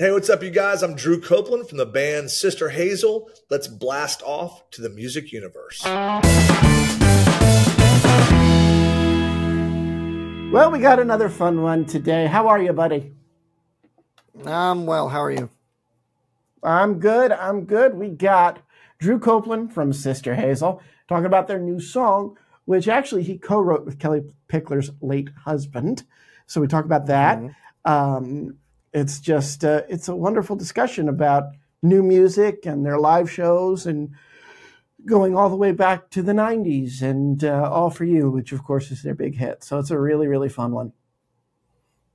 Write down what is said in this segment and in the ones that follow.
Hey, what's up, you guys? I'm Drew Copeland from the band Sister Hazel. Let's blast off to the music universe. Well, we got another fun one today. How are you, buddy? Um, well, how are you? I'm good. I'm good. We got Drew Copeland from Sister Hazel talking about their new song, which actually he co wrote with Kellie Pickler's late husband. So we talk about that. Mm-hmm. Um, it's just, uh, it's a wonderful discussion about new music and their live shows and going all the way back to the 90s and uh, All For You, which of course is their big hit. So it's a really, really fun one.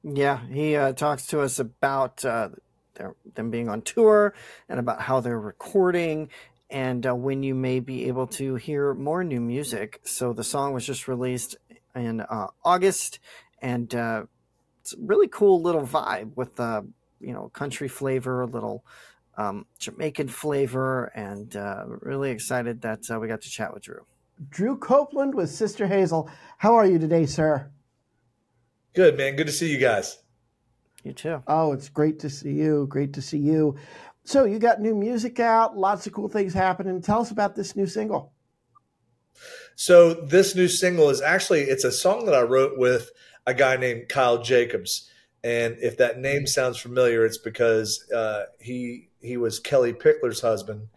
Yeah, he uh, talks to us about uh, their, them being on tour and about how they're recording and uh, when you may be able to hear more new music. So the song was just released in uh, August, and uh, it's a really cool little vibe with the uh, you know country flavor, a little um, Jamaican flavor, and uh, really excited that uh, we got to chat with Drew. Drew Copeland with Sister Hazel. How are you today, sir? Good, man. Good to see you guys. You too. Oh, it's great to see you. Great to see you. So you got new music out, lots of cool things happening. Tell us about this new single. So this new single is actually it's a song that I wrote with a guy named Kyle Jacobs. And if that name sounds familiar, it's because uh, he he was Kellie Pickler's husband,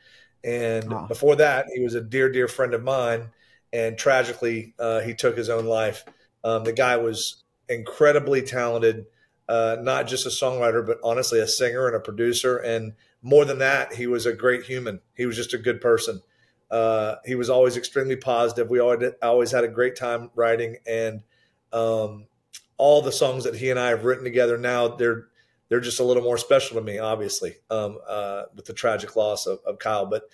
and oh. before that, he was a dear dear friend of mine. And tragically, uh, he took his own life. Um, the guy was incredibly talented, uh, not just a songwriter, but honestly a singer and a producer. And more than that, he was a great human. He was just a good person. Uh, he was always extremely positive. We always, always had a great time writing, and um, all the songs that he and I have written together now, they're they're just a little more special to me, obviously, um, uh, with the tragic loss of, of, Kyle. But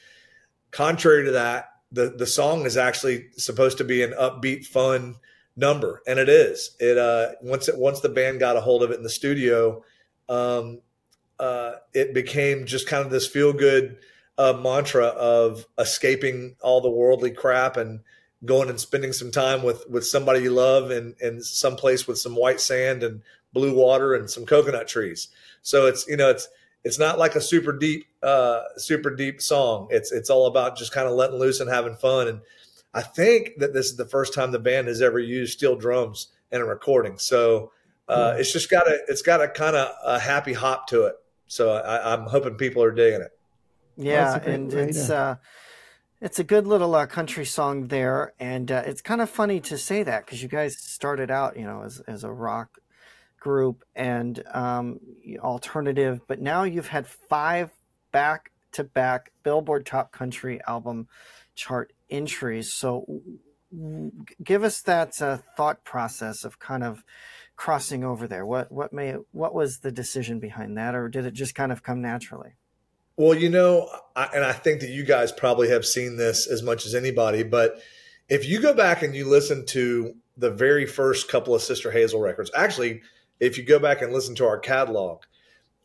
contrary to that, the the song is actually supposed to be an upbeat, fun number, and it is. It uh, once it once the band got a hold of it in the studio, um, uh, it became just kind of this feel good uh, mantra of escaping all the worldly crap and going and spending some time with with somebody you love in in some place with some white sand and blue water and some coconut trees. So it's you know it's it's not like a super deep uh, super deep song. It's it's all about just kind of letting loose and having fun. And I think that this is the first time the band has ever used steel drums in a recording. So uh, hmm. it's just got a it's got a kind of a happy hop to it. So I, am hoping people are digging it. Yeah, well, and it's uh, it's a good little uh, country song there, and uh, it's kind of funny to say that because you guys started out, you know, as as a rock group and um, alternative, but now you've had five back to back Billboard Top Country album chart entries. So, give us that uh, thought process of kind of crossing over there. What what may what was the decision behind that, or did it just kind of come naturally? Well, you know, I, and I think that you guys probably have seen this as much as anybody, but if you go back and you listen to the very first couple of Sister Hazel records, actually, if you go back and listen to our catalog,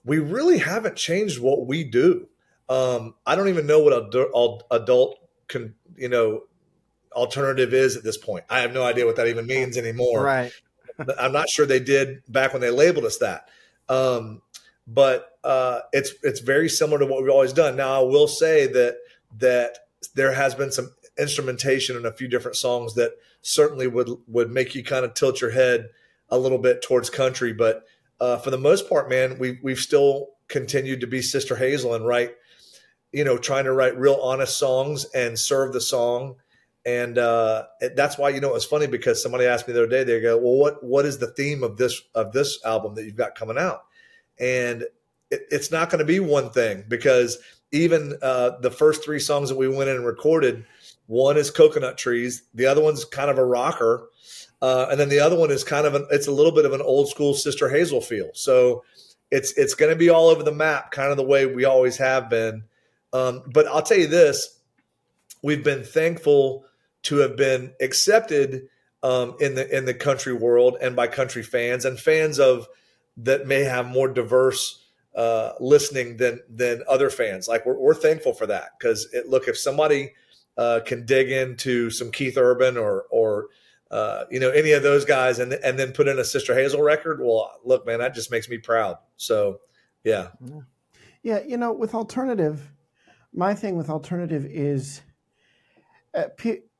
we really haven't changed what we do. Um, I don't even know what adult, adult can, you know, alternative is at this point. I have no idea what that even means anymore. Right. I'm not sure they did back when they labeled us that. Um, but uh, it's it's very similar to what we've always done. Now I will say that that there has been some instrumentation in a few different songs that certainly would would make you kind of tilt your head a little bit towards country. But uh, for the most part, man, we we've still continued to be Sister Hazel and write, you know, trying to write real honest songs and serve the song. And uh, that's why you know it was funny because somebody asked me the other day. They go, "Well, what what is the theme of this of this album that you've got coming out?" And it, it's not going to be one thing because even uh, the first three songs that we went in and recorded, one is coconut trees, the other one's kind of a rocker, uh, and then the other one is kind of an it's a little bit of an old school Sister Hazel feel. So it's it's going to be all over the map, kind of the way we always have been. Um, but I'll tell you this: we've been thankful to have been accepted um, in the in the country world and by country fans and fans of that may have more diverse uh, listening than than other fans. Like we're, we're thankful for that because look if somebody uh, can dig into some Keith Urban or or uh, you know, any of those guys, and and then put in a Sister Hazel record. Well, look, man, that just makes me proud. So, Yeah. Yeah. You know, with alternative, my thing with alternative is uh,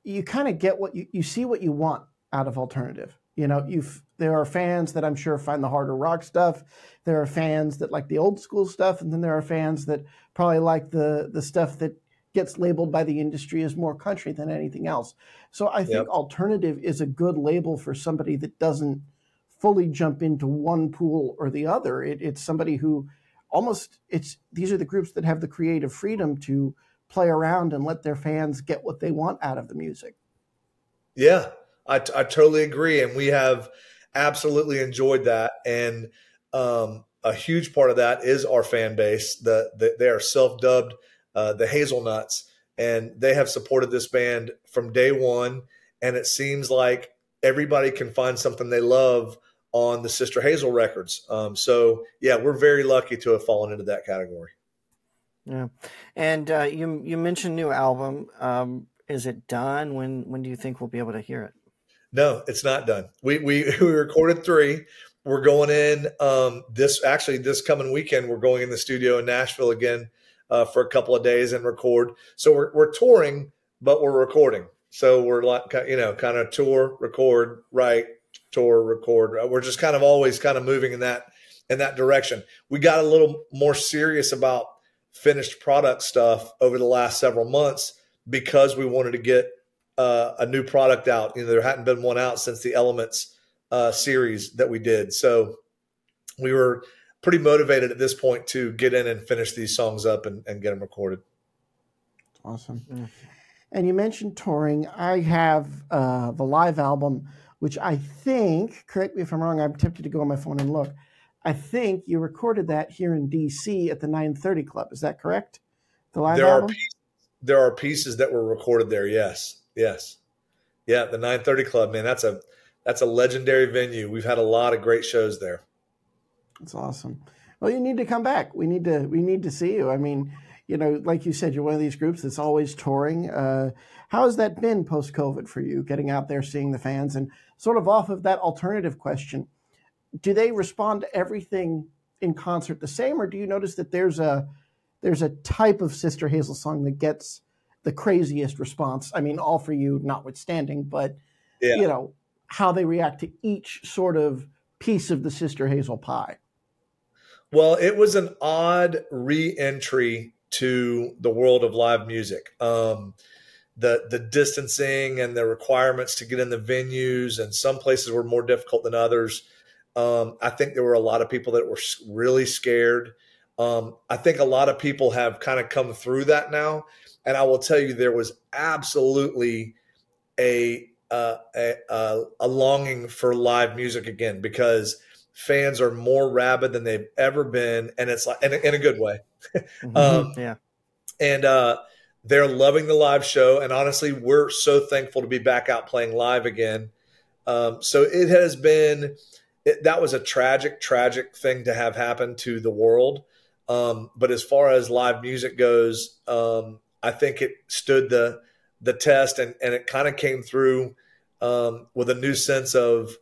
you kind of get what you, you see what you want out of alternative. You know, you there are fans that I'm sure find the harder rock stuff. There are fans that like the old school stuff, and then there are fans that probably like the the stuff that gets labeled by the industry as more country than anything else. So I think yep. alternative is a good label for somebody that doesn't fully jump into one pool or the other. It, it's somebody who almost it's these are the groups that have the creative freedom to play around and let their fans get what they want out of the music. Yeah, I, I totally agree, and we have absolutely enjoyed that. And um, a huge part of that is our fan base. The, the they are self dubbed uh, the Hazelnuts, and they have supported this band from day one. And it seems like everybody can find something they love on the Sister Hazel records. Um, so yeah, we're very lucky to have fallen into that category. Yeah, and uh, you you mentioned new album. Um, is it done? When when do you think we'll be able to hear it? No, it's not done. We we we recorded three. We're going in um, this actually this coming weekend. We're going in the studio in Nashville again uh, for a couple of days and record. So we're we're touring, but we're recording. So we're like you know kind of tour, record, write, tour, record. Uh, we're just kind of always kind of moving in that in that direction. We got a little more serious about finished product stuff over the last several months because we wanted to get uh, a new product out. You know, there hadn't been one out since the Elements uh, series that we did. So we were pretty motivated at this point to get in and finish these songs up and, and get them recorded. Awesome. Mm. And you mentioned touring. I have uh, the live album, which I think, correct me if I'm wrong, I'm tempted to go on my phone and look. I think you recorded that here in DC at the 930 Club. Is that correct? The live there album? Are pieces, there are pieces that were recorded there. Yes, yes, yeah. The 930 Club, man, that's a that's a legendary venue. We've had a lot of great shows there. That's awesome. Well, you need to come back. We need to we need to see you. I mean, you know, like you said, you're one of these groups that's always touring. Uh, how has that been post COVID for you, getting out there, seeing the fans, and sort of off of that alternative question? do they respond to everything in concert the same, or do you notice that there's a there's a type of Sister Hazel song that gets the craziest response? I mean, all for you notwithstanding, but yeah. you know how they react to each sort of piece of the Sister Hazel pie. Well, it was an odd re-entry to the world of live music. Um, the the distancing and the requirements to get in the venues, and some places were more difficult than others. Um, I think there were a lot of people that were really scared. Um, I think a lot of people have kind of come through that now. And I will tell you, there was absolutely a, uh, a, a longing for live music again because fans are more rabid than they've ever been, and it's like in a, in a good way. Mm-hmm. um, yeah, and uh, they're loving the live show. And honestly, we're so thankful to be back out playing live again. Um, so it has been it, that was a tragic, tragic thing to have happen to the world. Um, but as far as live music goes, um, I think it stood the the test, and and it kind of came through um, with a new sense of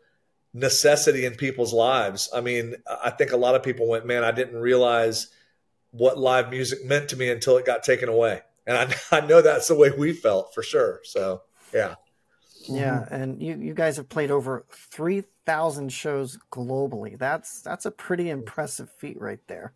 necessity in people's lives. I mean, I think a lot of people went, "Man, I didn't realize what live music meant to me until it got taken away," and I, I know that's the way we felt for sure. So, yeah. Yeah, mm-hmm. and you, you guys have played over three thousand shows globally. That's that's a pretty impressive feat right there.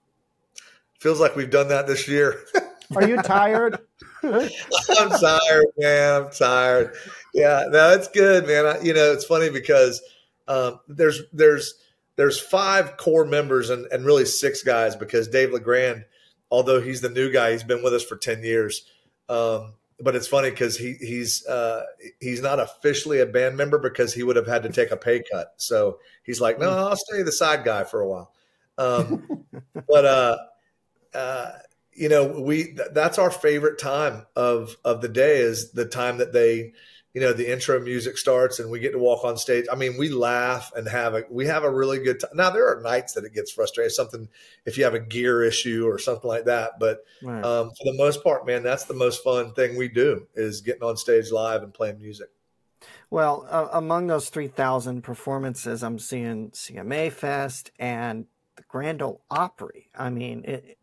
Feels like we've done that this year. Are you tired? I'm tired, man. I'm tired. Yeah, no, it's good, man. I, you know, it's funny because um, there's there's there's five core members and, and really six guys because Dave LeGrand, although he's the new guy, he's been with us for ten years. Um, but it's funny because he he's uh, he's not officially a band member because he would have had to take a pay cut. So he's like, no, I'll stay the side guy for a while. Um, but uh, uh, you know, we th- that's our favorite time of of the day is the time that they you know the intro music starts and we get to walk on stage i mean we laugh and have a we have a really good time now there are nights that it gets frustrating something if you have a gear issue or something like that but right. um, for the most part man that's the most fun thing we do is getting on stage live and playing music well uh, among those 3000 performances i'm seeing cma fest and the Grand Ole Opry. I mean, it,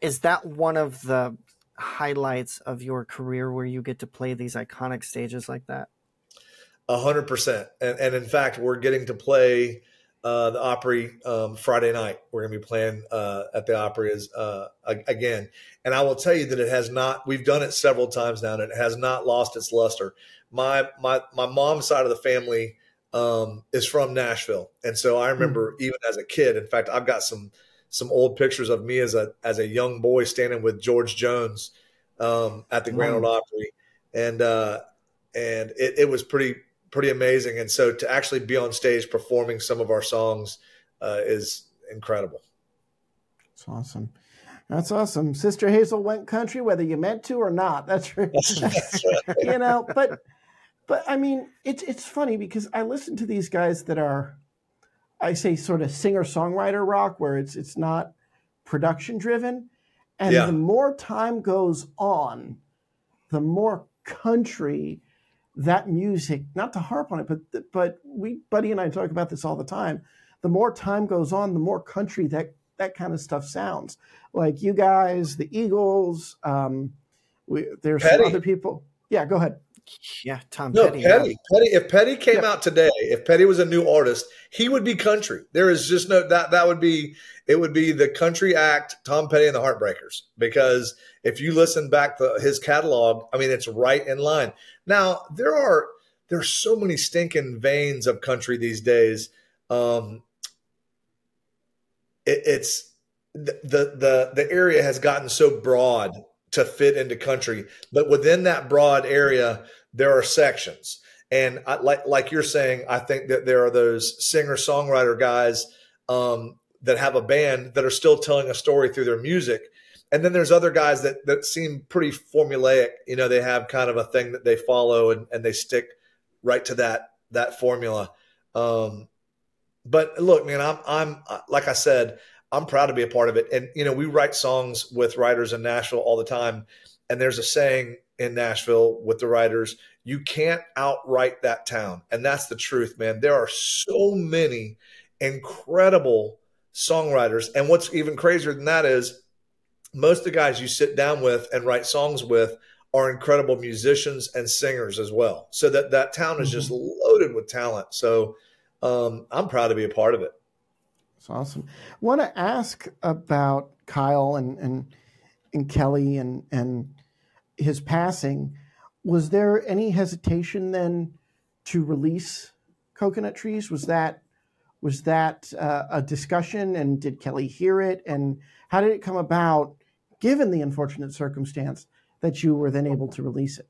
is that one of the highlights of your career where you get to play these iconic stages like that? A hundred percent. And in fact, we're getting to play uh, the Opry um, Friday night. We're going to be playing uh, at the Opry as, uh, again. And I will tell you that it has not. We've done it several times now, and it has not lost its luster. My my my mom's side of the family um, is from Nashville, and so I remember mm-hmm. even as a kid. In fact, I've got some some old pictures of me as a as a young boy standing with George Jones um, at the Grand Ole Opry, and uh, and it, it was pretty pretty amazing. And so to actually be on stage performing some of our songs uh, is incredible. That's awesome. That's awesome. Sister Hazel went country, whether you meant to or not. That's right. you know, but but I mean, it's it's funny because I listen to these guys that are, I say, sort of singer songwriter rock, where it's it's not production driven, and yeah. the more time goes on, the more country that music, not to harp on it, but but we Buddy and I talk about this all the time. The more time goes on, the more country that that kind of stuff sounds. Like you guys, the Eagles. Um, we, there's some other people. Yeah, go ahead. Yeah, Tom no, Petty. Petty. Yeah. Petty. If Petty came yeah. out today, if Petty was a new artist, he would be country. There is just no that that would be it would be the country act, Tom Petty and the Heartbreakers. Because if you listen back to his catalog, I mean, it's right in line. Now there are there's so many stinking veins of country these days. Um, it, it's the, the the the area has gotten so broad to fit into country, but within that broad area, there are sections. And I, like like you're saying, I think that there are those singer songwriter guys um, that have a band that are still telling a story through their music. And then there's other guys that that seem pretty formulaic. You know, they have kind of a thing that they follow and, and they stick right to that that formula. Um, but look, man, I'm I'm like I said, I'm proud to be a part of it. And you know, we write songs with writers in Nashville all the time. And there's a saying in Nashville with the writers, you can't outright that town. And that's the truth, man. There are so many incredible songwriters. And what's even crazier than that is most of the guys you sit down with and write songs with are incredible musicians and singers as well. So that that town is just mm-hmm. loaded with talent. So um, I'm proud to be a part of it. That's awesome. I want to ask about Kyle and and and Kellie and and his passing. Was there any hesitation then to release Coconut Trees? Was that was that uh, a discussion, and did Kellie hear it? And how did it come about, given the unfortunate circumstance that you were then able to release it?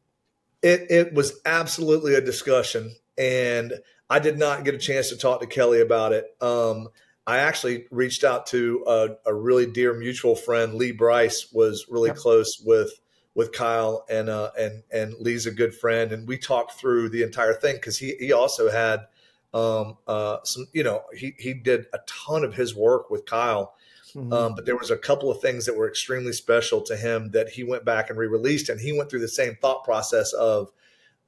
It it was absolutely a discussion, and I did not get a chance to talk to Kellie about it. Um, I actually reached out to a, a, really dear mutual friend. Lee Brice was really yep. close with with Kyle, and uh, and and Lee's a good friend, and we talked through the entire thing because he he also had um, uh, some, you know, he he did a ton of his work with Kyle. Mm-hmm. Um, but there was a couple of things that were extremely special to him that he went back and re-released, and he went through the same thought process of,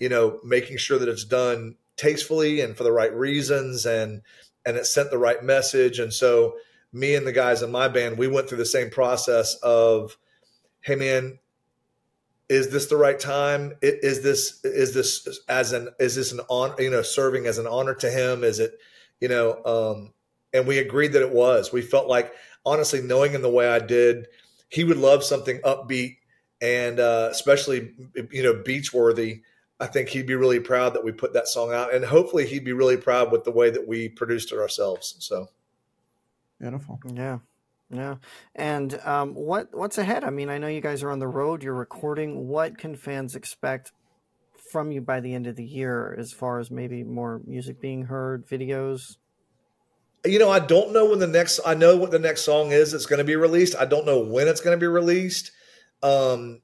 you know, making sure that it's done tastefully and for the right reasons, and and it sent the right message. And so, me and the guys in my band, we went through the same process of, hey man, is this the right time? Is this is this as an is this an on you know serving as an honor to him? Is it you know um and we agreed that it was. We felt like honestly knowing him the way i did he would love something upbeat and uh especially you know beach worthy i think he'd be really proud that we put that song out and hopefully he'd be really proud with the way that we produced it ourselves so beautiful yeah yeah, and um, what what's ahead? I mean, I know you guys are on the road. You're recording. What can fans expect from you by the end of the year, as far as maybe more music being heard, videos? You know, I don't know when the next. I know what the next song is. It's going to be released. I don't know when it's going to be released. Um,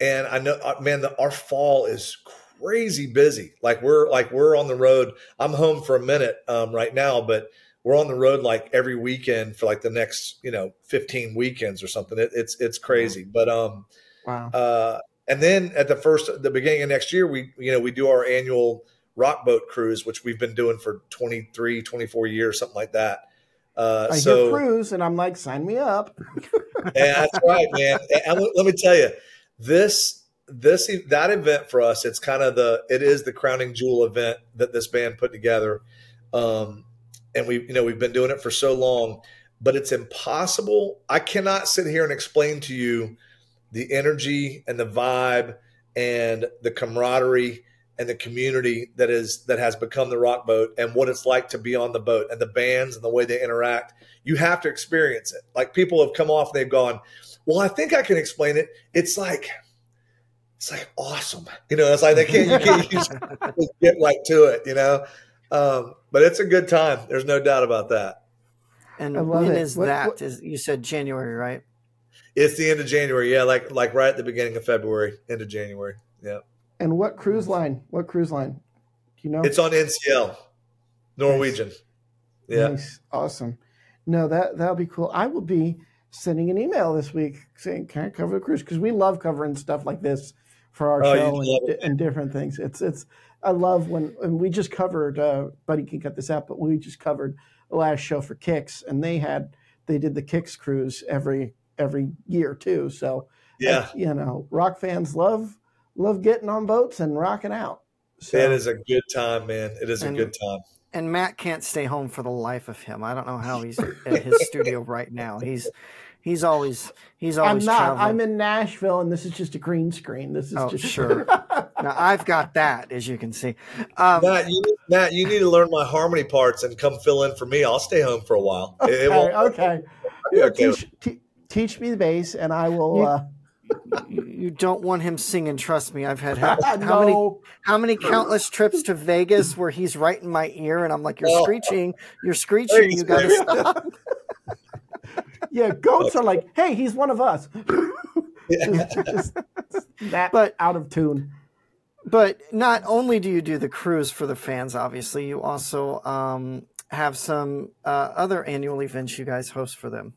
and I know, uh, man, the, our fall is crazy busy. Like we're like we're on the road. I'm home for a minute um, right now, but we're on the road like every weekend for like the next you know 15 weekends or something it, it's it's crazy but um wow uh and then at the first the beginning of next year we you know we do our annual rock boat cruise which we've been doing for 23 24 years something like that Uh, I so, hear cruise, and I'm like, sign me up. yeah, that's right, man. And let me tell you, this this that event for us, it's kind of the it is the crowning jewel event that this band put together. Um, and we you know we've been doing it for so long, but it's impossible. I cannot sit here and explain to you the energy and the vibe and the camaraderie and the community that is that has become the rock boat and what it's like to be on the boat and the bands and the way they interact you have to experience it like people have come off and they've gone well i think i can explain it it's like it's like awesome you know it's like they can't you can't just get right to it you know um, but it's a good time there's no doubt about that and when it. is what, that? What, is you said january right it's the end of january yeah like like right at the beginning of february end of january yeah and what cruise line? What cruise line? Do you know? It's on NCL, Norwegian. Nice. Yeah, nice. awesome. No, that that'll be cool. I will be sending an email this week saying, "Can I cover the cruise?" Because we love covering stuff like this for our oh, show and, and, different things. It's it's I love when and we just covered. Uh, Buddy can cut this out, but we just covered the last show for Kix, and they had they did the Kix cruise every every year too. So yeah, you know, rock fans love love getting on boats and rocking out. So, it is a good time, man. It is and, a good time. And Matt can't stay home for the life of him. I don't know how he's at his studio right now. He's he's always he's always. I'm not. Traveling. I'm in Nashville, and this is just a green screen. This is oh, just sure. now I've got that, as you can see. Um, Matt, you, Matt, you need to learn my harmony parts and come fill in for me. I'll stay home for a while. Okay. okay. okay. Teach, t- teach me the bass, and I will. You, uh, you don't want him singing. Trust me, I've had how, how many how many countless trips to Vegas where he's right in my ear, and I'm like, "You're oh. screeching, you're screeching, you got to stop." yeah, goats are like, "Hey, he's one of us." just, just, that but out of tune. But not only do you do the cruise for the fans, obviously, you also um, have some uh, other annual events you guys host for them.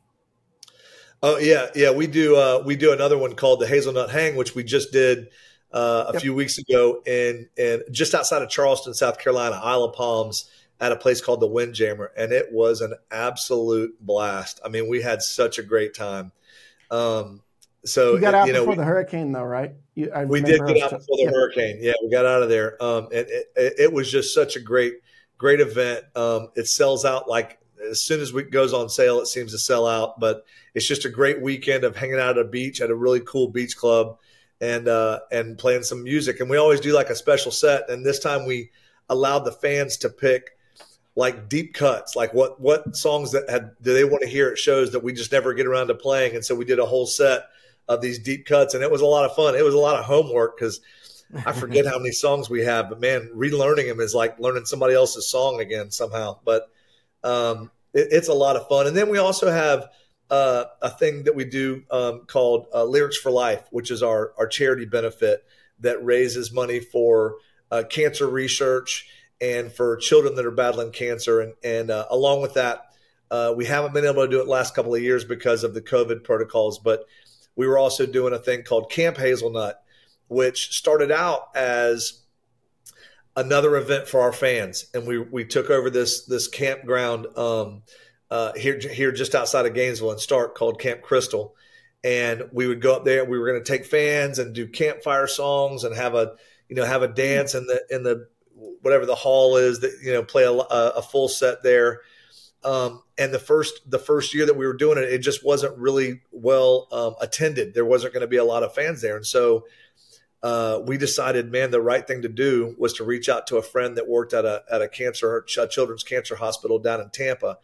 Oh yeah, yeah. We do uh, we do another one called the Hazelnut Hang, which we just did uh, a yep. few weeks ago in in just outside of Charleston, South Carolina, Isle of Palms, at a place called the Windjammer, and it was an absolute blast. I mean, we had such a great time. Um, so you got out you know, before we, the hurricane, though, right? You, we did get out before the yeah. hurricane. Yeah, we got out of there. Um, and it, it, it, was just such a great, great event. Um, it sells out like as soon as it goes on sale, it seems to sell out. But it's just a great weekend of hanging out at a beach at a really cool beach club and uh, and playing some music. And we always do like a special set. And this time we allowed the fans to pick like deep cuts, like what what songs that had do they want to hear at shows that we just never get around to playing. And so we did a whole set of these deep cuts, and it was a lot of fun. It was a lot of homework because. I forget how many songs we have, but man, relearning them is like learning somebody else's song again somehow. But um, it, it's a lot of fun. And then we also have uh, a thing that we do um, called uh, Lyrics for Life, which is our, our charity benefit that raises money for uh, cancer research and for children that are battling cancer. And, and uh, along with that, uh, we haven't been able to do it last couple of years because of the COVID protocols, but we were also doing a thing called Camp Hazelnut, which started out as another event for our fans, and we we took over this this campground um, uh, here here just outside of Gainesville and Starke called Camp Crystal, and we would go up there. We were going to take fans and do campfire songs and have a you know have a dance in the in the whatever the hall is that you know play a, a full set there. Um, and the first the first year that we were doing it, it just wasn't really well um, attended. There wasn't going to be a lot of fans there, and so uh, we decided, man, the right thing to do was to reach out to a friend that worked at a at a cancer a children's cancer hospital down in Tampa,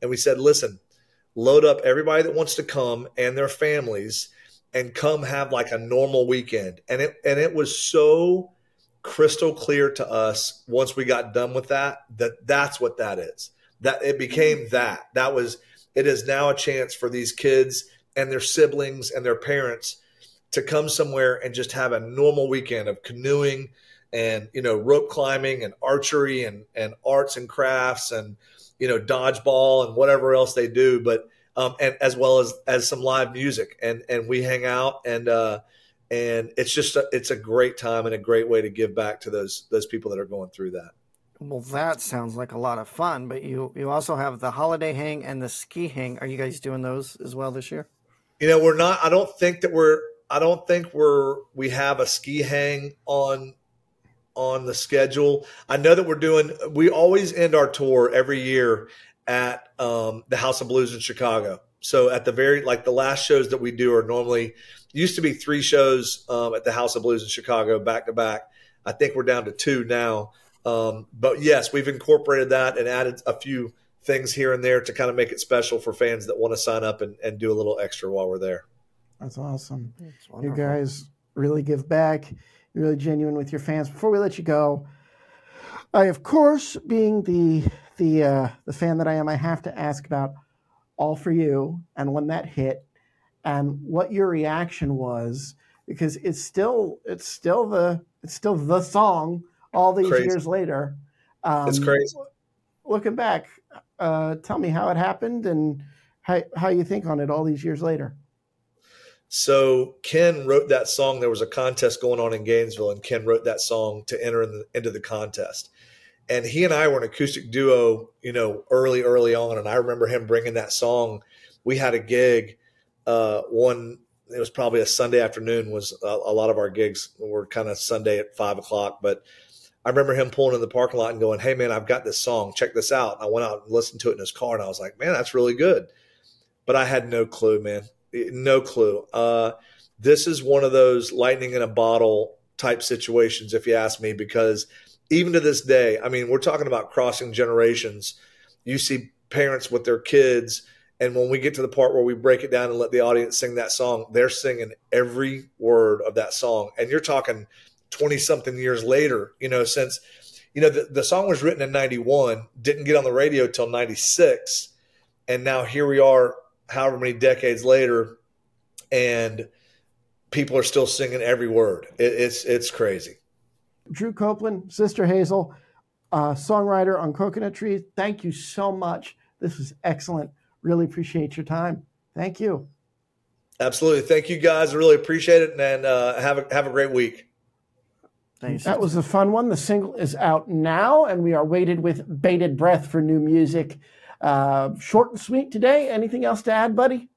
and we said, listen, load up everybody that wants to come and their families, and come have like a normal weekend. And it and it was so crystal clear to us once we got done with that that that's what that is. That it became that. That was it is now a chance for these kids and their siblings and their parents to come somewhere and just have a normal weekend of canoeing and you know rope climbing and archery and and arts and crafts and you know dodgeball and whatever else they do but um and as well as as some live music and and we hang out and uh and it's just a, it's a great time and a great way to give back to those those people that are going through that Well, that sounds like a lot of fun. But you you also have the holiday hang and the ski hang. Are you guys doing those as well this year? You know, we're not. I don't think that we're. I don't think we're. We have a ski hang on on the schedule. I know that we're doing. We always end our tour every year at um, the House of Blues in Chicago. So at the very like the last shows that we do are normally used to be three shows um, at the House of Blues in Chicago back to back. I think we're down to two now. Um, but yes, we've incorporated that and added a few things here and there to kind of make it special for fans that want to sign up and, and do a little extra while we're there. That's awesome. You guys really give back. You're really genuine with your fans. Before we let you go, I of course, being the the uh, the fan that I am, I have to ask about All for You and when that hit and what your reaction was because it's still it's still the it's still the song all these crazy. years later. Um, it's crazy. Looking back, uh, tell me how it happened and how, how you think on it all these years later. So Ken wrote that song. There was a contest going on in Gainesville, and Ken wrote that song to enter in the, into the contest. And he and I were an acoustic duo, you know, early, early on. And I remember him bringing that song. We had a gig uh, one. It was probably a Sunday afternoon. Was a, a lot of our gigs were kind of Sunday at five o'clock, but I remember him pulling in the parking lot and going, Hey man, I've got this song. Check this out. And I went out and listened to it in his car and I was like, man, that's really good. But I had no clue, man. No clue. Uh, this is one of those lightning in a bottle type situations, if you ask me, because even to this day, I mean, we're talking about crossing generations. You see parents with their kids, and when we get to the part where we break it down and let the audience sing that song, they're singing every word of that song. And you're talking 20 something years later, you know, since, you know, the, the song was written in 91, didn't get on the radio till 96. And now here we are, however many decades later, and people are still singing every word. It, it's, it's crazy. Drew Copeland, Sister Hazel, uh, songwriter on Coconut Tree. Thank you so much. This was excellent. Really appreciate your time. Thank you. Absolutely. Thank you guys. Really appreciate it and uh, have a have a great week. Thanks. That was a fun one. The single is out now, and we are waited with bated breath for new music. Uh, short and sweet today. Anything else to add, buddy?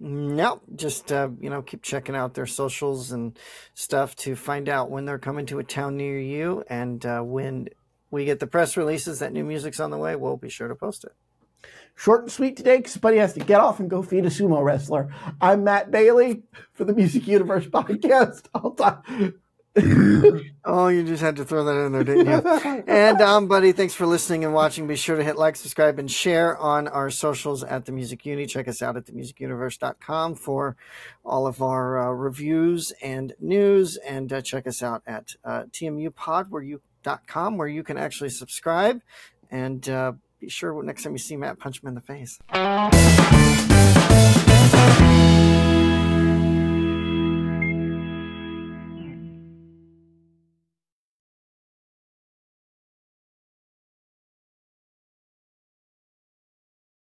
No, just uh, you know, keep checking out their socials and stuff to find out when they're coming to a town near you, and uh, when we get the press releases that new music's on the way, we'll be sure to post it. Short and sweet today because Buddy has to get off and go feed a sumo wrestler. I'm Matt Bailey for the Music Universe podcast. I'll talk. Oh, you just had to throw that in there, didn't you? and um, buddy, thanks for listening and watching. Be sure to hit like, subscribe, and share on our socials at the Music Uni. Check us out at themusicuniverse.com for all of our uh, reviews and news, and uh, check us out at uh, tmupod where you com where you can actually subscribe and uh, be sure next time you see Matt, punch him in the face.